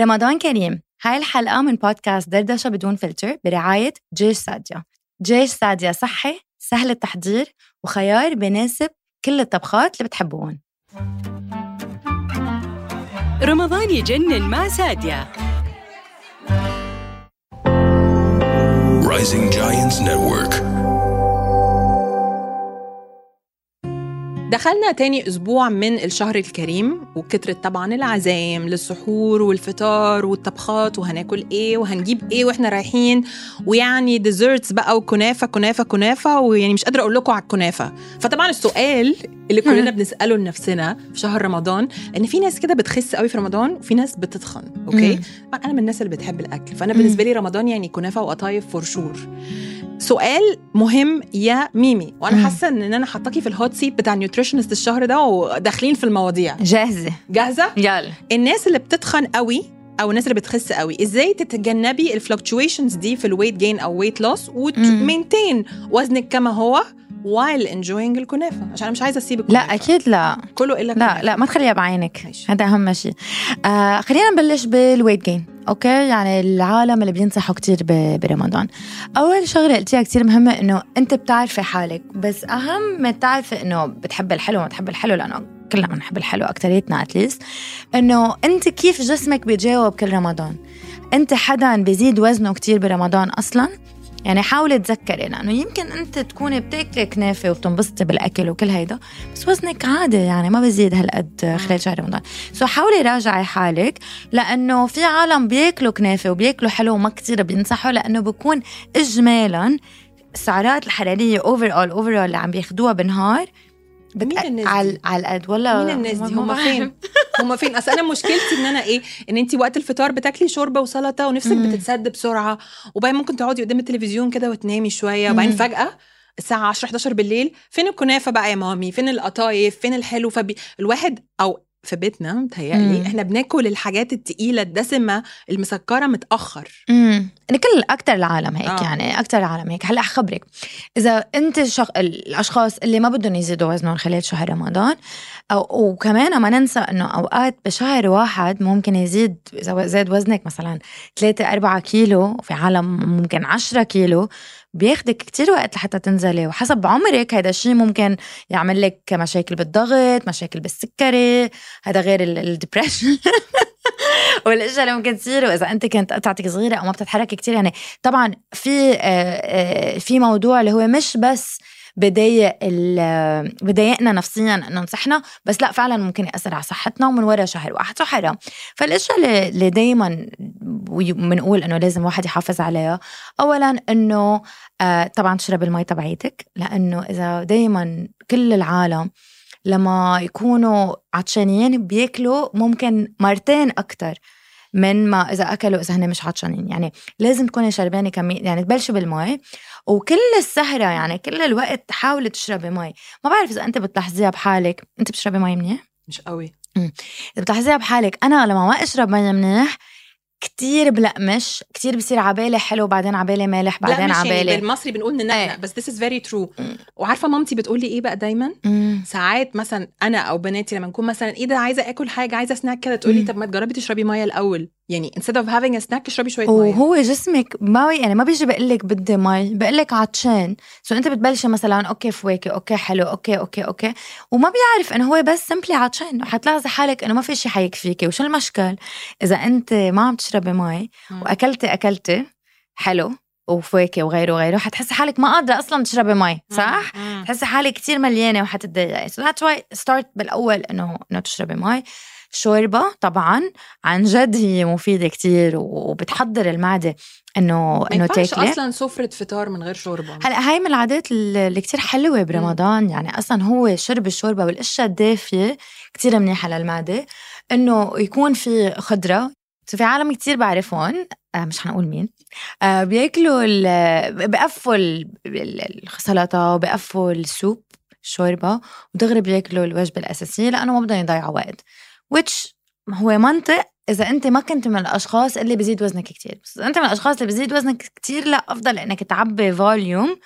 رمضان كريم. هاي الحلقة من بودكاست دردشة بدون فلتر برعاية جيش ساديا جيش ساديا صحي سهل التحضير وخيار بناسب كل الطبخات اللي بتحبوهم رمضان يجنن مع سادية Rising Giants Network. دخلنا تاني أسبوع من الشهر الكريم وكترت طبعا العزايم للسحور والفطار والطبخات وهناكل إيه وهنجيب إيه وإحنا رايحين. ويعني desserts بقى وكنافة كنافة كنافة ويعني مش قادرة أقول لكم على الكنافة. فطبعا السؤال اللي كلنا بنسأله لنفسنا في شهر رمضان إن في ناس كده بتخس قوي في رمضان وفي ناس بتتخن okay. أنا من الناس اللي بتحب الأكل فأنا بالنسبة لي رمضان يعني كنافة وقطايف for sure سؤال مهم يا ميمي وأنا. حاسة إن أنا حطاكي في ال hot seat بتاع nutritionist الشهر ده وداخلين في المواضيع. جاهزة. جاهزة؟ يلا. الناس اللي بتتخن قوي أو الناس اللي بتخس قوي إزاي تتجنبي ال fluctuations دي في ال weight gain أو weight loss مم. و maintain وزنك كما هو؟ While enjoying الكنافة. عشان أنا مش عايزة أسيب الكنافة. لا أكيد لا. كله إلا لا كنافة. لا ما تخليها بعينك. ماشي. هذا أهم شيء. آه خلينا نبلش بال weight gain okay؟ يعني العالم اللي بينصحوا كتير برمضان. أول شغلة قلتيها كتير مهمة إنه أنت بتعرفي حالك بس أهم ما تعرفي إنه بتحب الحلو ما بتحب الحلو لأنه كلنا بنحب الحلو أكتريتنا at least إنه أنت كيف جسمك بيتجاوب كل رمضان؟ أنت حدا بيزيد وزنه كتير برمضان أصلا؟ يعني حاولي تذكري لأنه يمكن أنت تكوني بتاكلي كنافه وبتنبسطي بالأكل وكل هيدا بس وزنك عادي يعني ما بزيد هالقد خلال شهر رمضان. so حاولي راجعي حالك لأنه في عالم بياكلوا كنافه وبياكلوا حلو وما كتير بينصحوا لأنه بكون اجمالا السعرات الحرارية overall overall اللي عم بياخدوها بالنهار مين الناس على دي؟ على القد ولا مين الناس دي؟ هم فين؟ هم فين؟ أصل أنا مشكلتي إن أنا إيه؟ إن انت وقت الفطار بتاكلي شوربة وسلطة ونفسك مم. بتتسد بسرعة وبعدين ممكن تقعدي قدام التلفزيون كده وتنامي شوية وبعدين. فجأة الساعة 10 11 بالليل فين الكنافة بقى يا مامي؟ فين القطايف؟ فين الحلو؟ فبي الواحد أو في بيتنا متهيألي. إحنا بناكل الحاجات التقيلة الدسمة المسكرة متأخر امم كل أكثر العالم هيك آه. يعني أكثر العالم هيك هلأ حخبرك إذا أنت شخ... الأشخاص اللي ما بدهم يزيدوا وزنهم خلال شهر رمضان أو وكمان ما ننسى إنه أوقات بشهر واحد ممكن يزيد إذا زاد وزنك مثلا 3 4 كيلو وفي عالم ممكن 10 كيلو بياخدك كتير وقت لحتى تنزلي وحسب عمرك هذا الشيء ممكن يعمل لك مشاكل بالضغط مشاكل بالسكري هذا غير ال depression والأشياء اللي ممكن تصير وإذا أنت كنت قطعتك صغيرة أو ما بتتحركي كتير يعني طبعا في آه، آه، في موضوع اللي هو مش بس بضايق بضايقنا نفسيا إنه نصحنا بس لا فعلا ممكن يأثر على صحتنا ومن وراء شهر واحد سو حرام فالأشياء اللي- دائما بنقول إنه لازم الواحد يحافظ عليها اولا إنه آه، طبعا تشرب المي تبعيتك لأنه إذا دائما كل العالم لما يكونوا عطشانين بياكلوا ممكن مرتين أكتر من ما إذا أكلوا إذا هن مش عطشانين. يعني لازم تكوني شربانة كمية يعني تبلشي بالمي وكل السهرة يعني كل الوقت حاولي تشربي مي ما بعرف إذا أنت بتلاحظيها بحالك. أنت بتشربي مي منيح؟ مش قوي. إذا بتلاحظيها بحالك. أنا لما ما أشرب مي منيح كتير بلقمش كتير بصير عبالي حلو بعدين عبالي مالح بعدين يعني عبالي بالمصري بنقول ننقنق إيه. بس this is very true مم. وعارفة مامتي بتقول لي إيه بقى دايما مم. ساعات مثلا أنا أو بناتي لما نكون مثلا إيه ده عايزة آكل حاجة عايزة سناك كده تقولي مم. طب ما تجربي تشربي مية الأول يعني instead of having a snack اشربي شوية مية. وهو جسمك ما يعني ما بيجي بقول لك بدي مي بقول لك عطشان. so أنت بتبلشي مثلا okay فواكه okay حلو okay okay okay. وما بيعرف إنه هو بس simply عطشان. وحتلاحظي حالك إنه ما في شيء حيكفيكي وشو المشكل؟ إذا أنت ما عم تشربي مي. وأكلتي أكلتي حلو وفواكه وغيره وغيره حتحسي حالك ما قادرة أصلا تشربي مي صح؟ تحسي حالك كتير مليانة وحتتضايقي. so that's why start بالأول إنه إنه تشربي مي شوربة طبعا. عن جد هي مفيدة كتير وبتحضر المعدة انه إنه تاكلي. أصلا سفره فطار من غير شوربة. هلأ هاي من العادات اللي كتير حلوة برمضان. يعني أصلا هو شرب الشوربة والأشياء الدافية كتير منيحة للمعدة. إنه يكون في خضرة. سو في عالم كتير بعرفهم. آه مش حنقول مين. آه بياكلوا بقفوا ال- ال- السلطة وبقفوا السوب الشوربه ودغري بياكلوا الوجبة الأساسية لأنه ما بدهم يضيعوا وقت. Which هو منطق إذا أنت ما كنت من الأشخاص اللي بزيد وزنك كتير. بس إذا أنت من الأشخاص اللي بزيد وزنك كتير لا أفضل إنك تعبي volume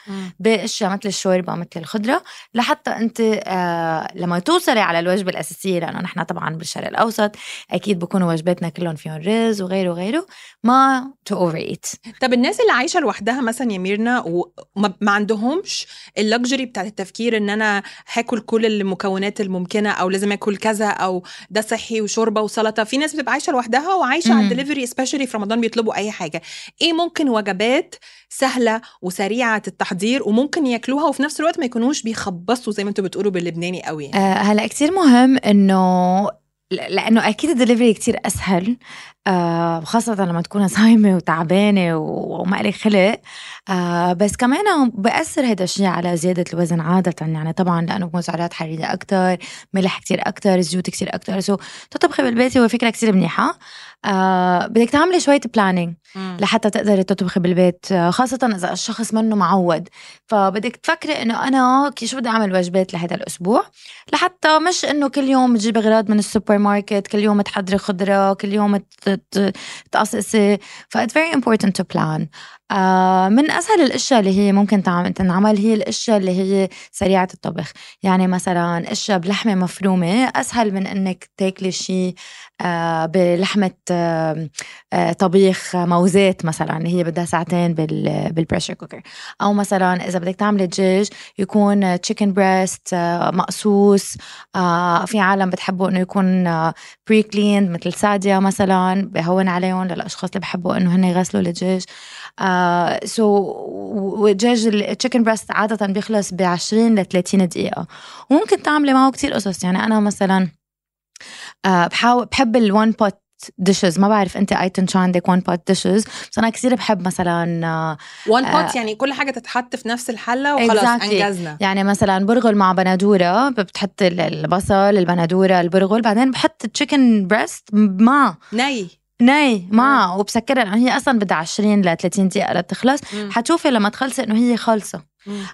بأشياء مثل الشوربة مثل الخضرة لحتى أنت آه لما توصلي على الوجبة الأساسية لأنه نحن طبعا بالشرق الأوسط أكيد بكونوا وجباتنا كلهم فيهم رز وغيره وغيره ما to overeat طب الناس اللي عايشة لوحدها مثلا يا ميرنا وما ما عندهمش ال luxury بتاعت التفكير إن أنا هاكل كل المكونات الممكنة أو لازم آكل كذا أو ده صحي وشوربة وسلطة. في ناس بتبقى عايشة لوحدها وعايشة على. ال delivery specially في رمضان بيطلبوا أي حاجة إيه ممكن وجبات سهلة وسريعة التحضير وممكن ياكلوها وفي نفس الوقت ما يكونوش بيخبصوا زي ما أنتوا بتقولوا باللبناني قوي يعني. آه هلا كتير مهم إنه لأنه أكيد الدليفري كتير أسهل آه خاصة لما تكون صايمة وتعبانة وما لك خلق. آه بس كمان بأثر هذا الشيء على زيادة الوزن عادة. يعني طبعا لأنه بكون سعرات حرارية أكتر ملح كتير أكتر زيوت كتير أكتر. so تطبخي بالبيت هو فكرة كتير منيحة. آه بدك تعملي شوية planning. لحتى تقدري تطبخي بالبيت آه، خاصة إذا الشخص منه معود. فبدك تفكري إنه أنا شو بدي أعمل وجبات لهذا الأسبوع؟ لحتى مش إنه كل يوم تجيبي أغراض من السوبر ماركت كل يوم تحضري خضرة كل يوم تقصقصي. ف it's very important to plan. آه من أسهل الأشياء اللي هي ممكن تنعمل هي الأشياء اللي هي سريعة الطبخ. يعني مثلا أشياء بلحمة مفرومة أسهل من إنك تاكلي شيء آه بلحمة طبيخ موزات مثلا هي بدها ساعتين بال بال pressure cooker أو مثلا إذا بدك تعملي دجاج يكون chicken breast مقصوص. آه، في عالم بتحبوا إنه يكون pre clean مثل ساديا مثلا بهون عليهم للأشخاص اللي بحبوا إنه هن يغسلوا الدجاج. so والدجاج ال chicken breast عادة بيخلص ب 20 ل 30 دقيقة. وممكن تعملي معه كتير قصص. يعني أنا مثلا آه، بحاول بحب ال one pot dishes ما بعرف أنت ايتن شو عندك one pot dishes بس أنا كثير بحب مثلا آه، one آه. pot يعني كل حاجة تتحط في نفس الحلة وخلاص Exactly. أنجزنا. يعني مثلا برغل مع بندورة بتحط ال- البصل البندورة البرغل بعدين بحط ال chicken breast مع ني. ني مع وبسكرها لأنه هي أصلا بدها 20 ل 30 دقيقة لتخلص. حتشوفي لما تخلصي إنه هي خالصه.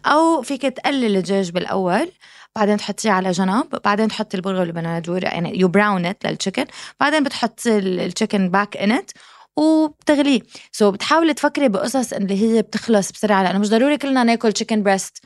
أو فيك تقلل الدجاج بالأول. بعدين تحطيه على جنب بعدين تحطي البرغل والبندوره يعني you brown it لل chicken بعدين بتحطي ال chicken back in it وبتغليه so so بتحاولي تفكري بقصص اللي هي بتخلص بسرعة لأنه مش ضروري كلنا ناكل chicken breast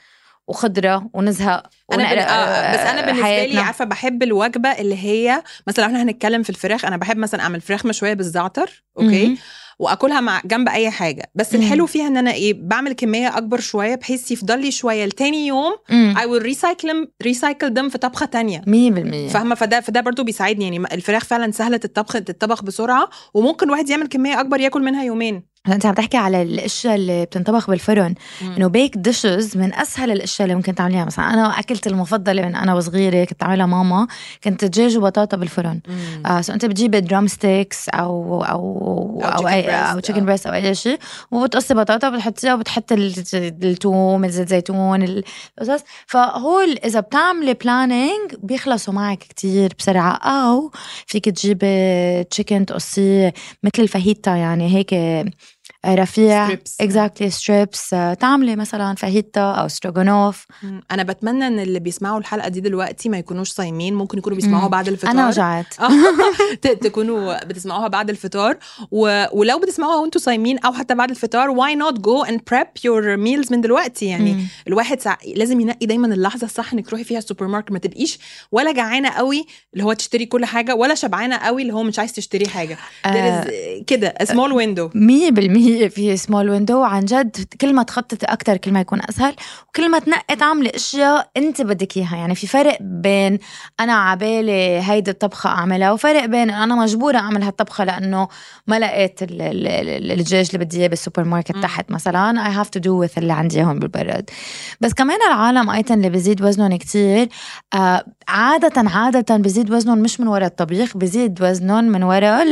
وخضرة ونزهق أنا بن... آه بس أنا بالنسبة لي حياتنا. عارفة بحب الوجبة اللي هي مثلا إحنا هنتكلم في الفراخ أنا بحب مثلا أعمل فراخ مشوية بالزعتر okay مهم. واكلها مع جنب اي حاجة بس مم. الحلو فيها ان أنا إيه بعمل كميه اكبر شوية بحيث يفضل لي شوية لتاني يوم. I will recycle recycle them في طبخة تانية مية بالمية فاهمة فده فده برضو بيساعدني يعني الفراخ فعلا سهلة الطبخ تتطبخ بسرعة وممكن الواحد يعمل كمية أكبر ياكل منها يومين أنت عم تحكي على الأشياء اللي بتنطبخ بالفرن. إنه baked dishes من أسهل الأشياء اللي ممكن تعمليها. مثلا أنا اكلتي المفضلة من أنا وصغيرة كنت أعملها ماما كنت دجاج وبطاطا بالفرن. مم. آه so أنت بتجيبي drumsticks أو أو أو اي أو آه. chicken breast أو أي شيء. وبتقصي بطاطا وبتحطيها وبتحطي ال- الثوم الزيت زيتون ال- القصص. فهول إذا بتعملي planning بيخلصوا معك كتير بسرعة. أو فيك تجيبي chicken تقصيه مثل الفاهيتا يعني هيك رفيع. exactly آه، strips تعملي مثلا فاهيتا أو ستروغانوف أنا بتمنى إن اللي بيسمعوا الحلقة دي دلوقتي ما يكونوش صايمين ممكن يكونوا بيسمعوها بعد الفطار. أنا جعت. تكونوا بتسمعوها بعد الفطار. و... ولو بتسمعوها وأنتوا صايمين أو حتى بعد الفطار why not go and prep your meals من دلوقتي؟ يعني مم. الواحد سع... لازم ينقي دايما اللحظة الصح إنك تروحي فيها السوبر ماركت ما تبقيش ولا جعانة قوي اللي هو تشتري كل حاجة ولا شبعانة قوي اللي هو مش عايز تشتري حاجة. آه. كده small window 100% في في small window عن جد كل ما تخطط أكثر كل ما يكون أسهل وكل ما تنقي تعملي اشياء أنت بدك إياها. يعني في فرق بين أنا عبالي هيدي الطبخة أعملها وفرق بين أنا مجبورة أعمل هالطبخة لأنه ما لقيت الدجاج اللي بدي إياه بالسوبر ماركت تحت مثلا. I have to do with اللي عندي هون بالبراد بس كمان العالم أيضا اللي بزيد وزنهم كثير آه، عادة عادة بزيد وزنهم مش من وراء الطبيخ بزيد وزنهم من وراء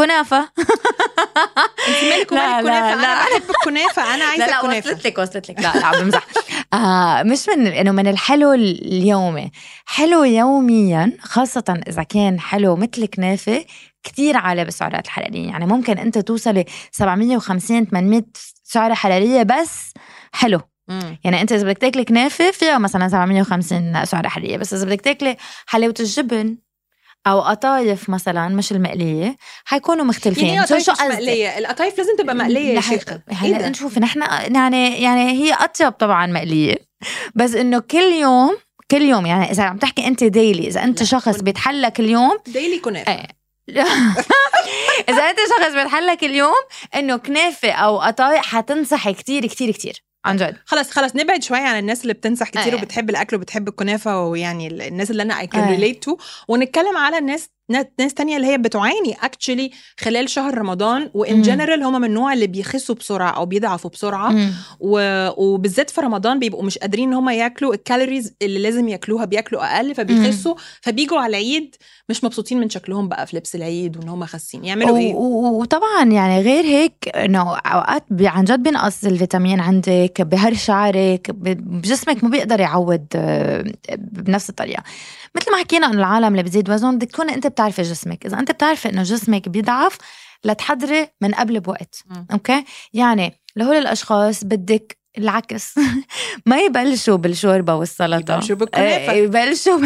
الكنافة انت مالك لا، لا. أنا بحب الكنافة أنا عايزة لا لا الكنافه وصلت لك وصلت لك. لا لا عم بمزح آه مش من إنه من الحلو اليومي. حلو يوميا خاصة إذا كان حلو مثل كنافة كتير عالي بالسعرات الحرارية يعني ممكن أنت توصلي 750 800 سعرة حرارية بس حلو. مم. يعني أنت إذا بدك تاكلي كنافة فيها مثلا 750 سعرة حرارية بس إذا بدك تاكلي حلاوة الجبن أو قطايف مثلا مش المقلية حيكونوا مختلفين. يعني شو- شو مش؟ مقلية. القطايف لازم تبقى مقلية يا شيخة. إيه هلأ ده؟ نشوف. نحن يعني يعني هي أطيب طبعا مقلية. بس إنه كل يوم كل يوم يعني إذا عم تحكي أنت ديلي إذا أنت شخص بيتحلى كل يوم ديلي كنافة. إيه. إذا أنت شخص بيتحلى كل يوم إنه كنافة أو قطايف حتنصحي كتير كتير كتير. عن جد خلاص خلاص نبعد شوية عن الناس اللي بتنصح كتير إيه. وبتحب الأكل وبتحب الكنافة ويعني ال- الناس اللي أنا اي كان. ريليت تو ونتكلم على الناس نا- ناس تانية اللي هي بتعاني actually خلال شهر رمضان وإن. جنرال هم من النوع اللي بيخسوا بسرعة أو بيضعفوا بسرعة مم. و... وبالذات في رمضان بيبقوا مش قادرين إن هم ياكلوا ال calories اللي لازم ياكلوها بياكلوا أقل فبيخسوا فبيجوا على العيد مش مبسوطين من شكلهم بقى في لبس العيد وإن هم خاسين. يعملوا إيه؟ وطبعا يعني غير هيك إنه أوقات عن جد بينقص الفيتامين عندك بهر شعرك بجسمك ما بيقدر يعود آه، بنفس الطريقة. مثل ما حكينا إنه العالم اللي بتزيد وزن بدك تكون أنت بتعرفي جسمك. إذا أنت بتعرفي إنه جسمك بيضعف لتحضري من قبل بوقت. أوكي؟ يعني لهول الأشخاص بدك العكس. ما يبلشوا بالشوربة والسلطة. يبلشوا بالكنافة. إيه، يبلشوا ب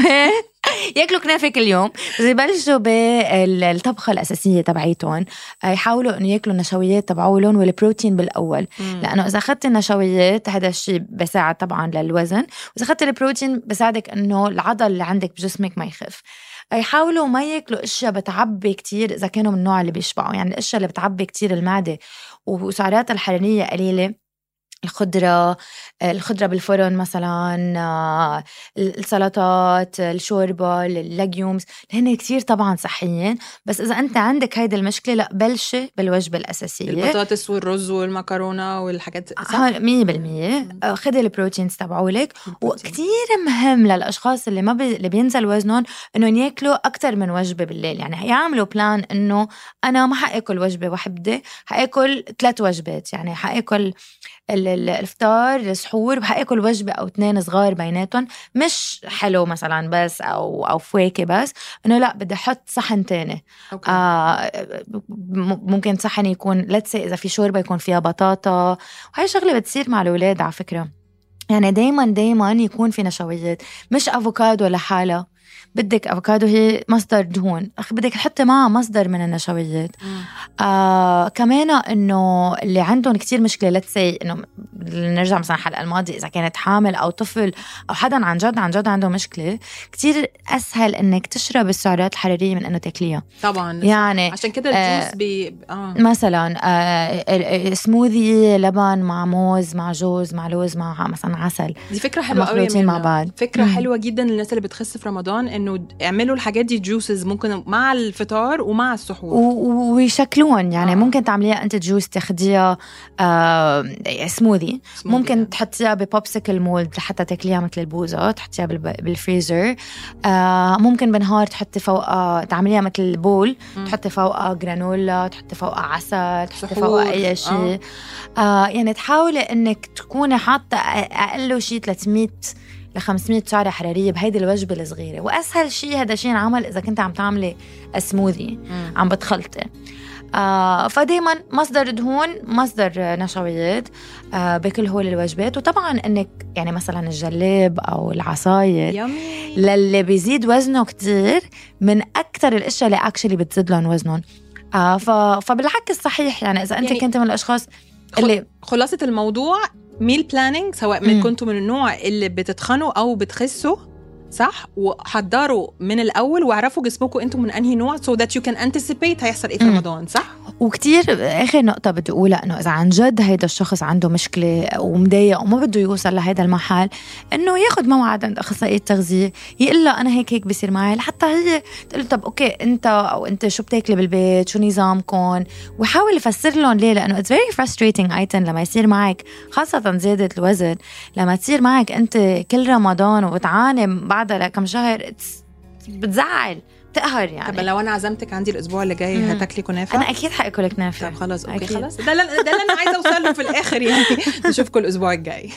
ياكلوا كنافة كل يوم. بس يبلشوا بالطبخه الأساسية تبعيتهم. يحاولوا إنه ياكلوا النشويات تبعولهم والبروتين بالأول. مم. لأنه إذا أخذت النشويات هذا الشيء بيساعد طبعا للوزن. وإذا أخذت البروتين بيساعدك إنه العضل اللي عندك بجسمك ما يخف. يحاولوا ما ياكلوا أشياء بتعبي كتير إذا كانوا من النوع اللي بيشبعوا. يعني الأشياء اللي بتعبي كتير المعدة وسعراتها الحرارية قليلة الخضرة الخضرة بالفرن مثلا آه، السلطات الشوربة الليجيومز هن كتير طبعا صحيين بس إذا أنت عندك هيدي المشكلة لأ بلشي بالوجبة الأساسية. البطاطس والرز والمكرونة والحاجات صح؟ ها- مية بالمية. آه، خدي ال proteins تبعولك. وكتير مهم للأشخاص اللي ما بي... اللي بينزل وزنهم إنهم ياكلوا أكثر من وجبة بالليل. يعني يعملوا plan إنه أنا ما حأكل وجبة واحدة حأكل ثلاث وجبات. يعني حأكل ال- ال- الفطار السحور حاكل وجبة أو اثنين صغار بيناتهم مش حلو مثلا بس أو أو فواكه بس إنه لا بدي أحط صحن تاني. okay. آه ممكن صحن يكون لتس إذا في شوربة يكون فيها بطاطا. وهي شغلة بتصير مع الأولاد على فكرة. يعني دايما دايما يكون في نشويات مش أفوكادو لحالها. بدك أفوكادو هي مصدر دهون. أخ بدك تحطي معها مصدر من النشويات. آه كمان إنه اللي عندهم كتير مشكلة لتسي إنه نرجع مثلا الحلقة الماضية إذا كانت حامل أو طفل أو حدا عن جد عن جد عنده مشكلة كتير أسهل إنك تشرب السعرات الحرارية من إنه تاكليها. طبعا. يعني عشان كده آه، الجوس بي آه. مثلا آه سموذي لبن مع موز مع جوز مع لوز مع مثلا عسل. دي فكرة حلوة قوي مع بعض. فكرة مم. حلوة جدا للناس اللي بتخس في رمضان. إنه اعملوا الحاجات دي juices ممكن مع الفطار ومع السحور ويشكلون يعني آه. آه. ممكن تعمليها أنت juice تاخديها آه سموذي ممكن يعني. تحطيها ب popsicle mold لحتى تاكليها مثل البوزة تحطيها بالفريزر آه ممكن بالنهار تحطي فوقها تعمليها مثل بول. تحطي فوقها جرانولا تحطي فوقها عسل تحطي. فوقها أي شيء آه. يعني تحاولي إنك تكوني حاطة أقل شيء 300 ل 500 سعرة حرارية بهيدي الوجبة الصغيرة وأسهل شيء هذا شيء انعمل إذا كنت عم تعملي سموذي. عم بتخلطي آه فدايما مصدر دهون مصدر نشويات آه بكل هول الوجبات وطبعا إنك يعني مثلا الجلاب أو العصاير للي بيزيد وزنه كتير من أكثر الأشياء اللي actually بتزيد لهم وزنهم آه. فبالعكس صحيح يعني إذا أنت يعني كنت من الأشخاص اللي خلاصة الموضوع meal planning سواء من. كنتوا من النوع اللي بتتخنوا أو بتخسوا صح؟ وحضروا من الأول واعرفوا جسمكم أنتم من أنهي نوع so that you can anticipate هيحصل إيه في. رمضان صح؟ وكتير آخر نقطة بدي أقولها إنه إذا عن جد هيدا الشخص عنده مشكلة ومضايق وما بده يوصل لهيدا المحل إنه ياخد موعد عند أخصائية تغذية يقول لها أنا هيك هيك بصير معي لحتى هي تقول طب okay أنت أو أنت شو بتاكلي بالبيت؟ شو نظامكم وحاول يفسر لهم ليه؟ لأنه it's very frustrating eating لما يصير معك خاصة زيادة الوزن لما تصير معك أنت كل رمضان وتعاني بعدها لكم شهر بتزعل بتقهر طب يعني لو أنا عزمتك عندي الأسبوع اللي جاي. هتاكلي كنافة؟ أنا أكيد حاكل كنافة. طب خلاص أوكي أكيد. خلاص. ده اللي ده اللي أنا عايزة اوصل له في الآخر يعني. نشوفكم الأسبوع الجاي.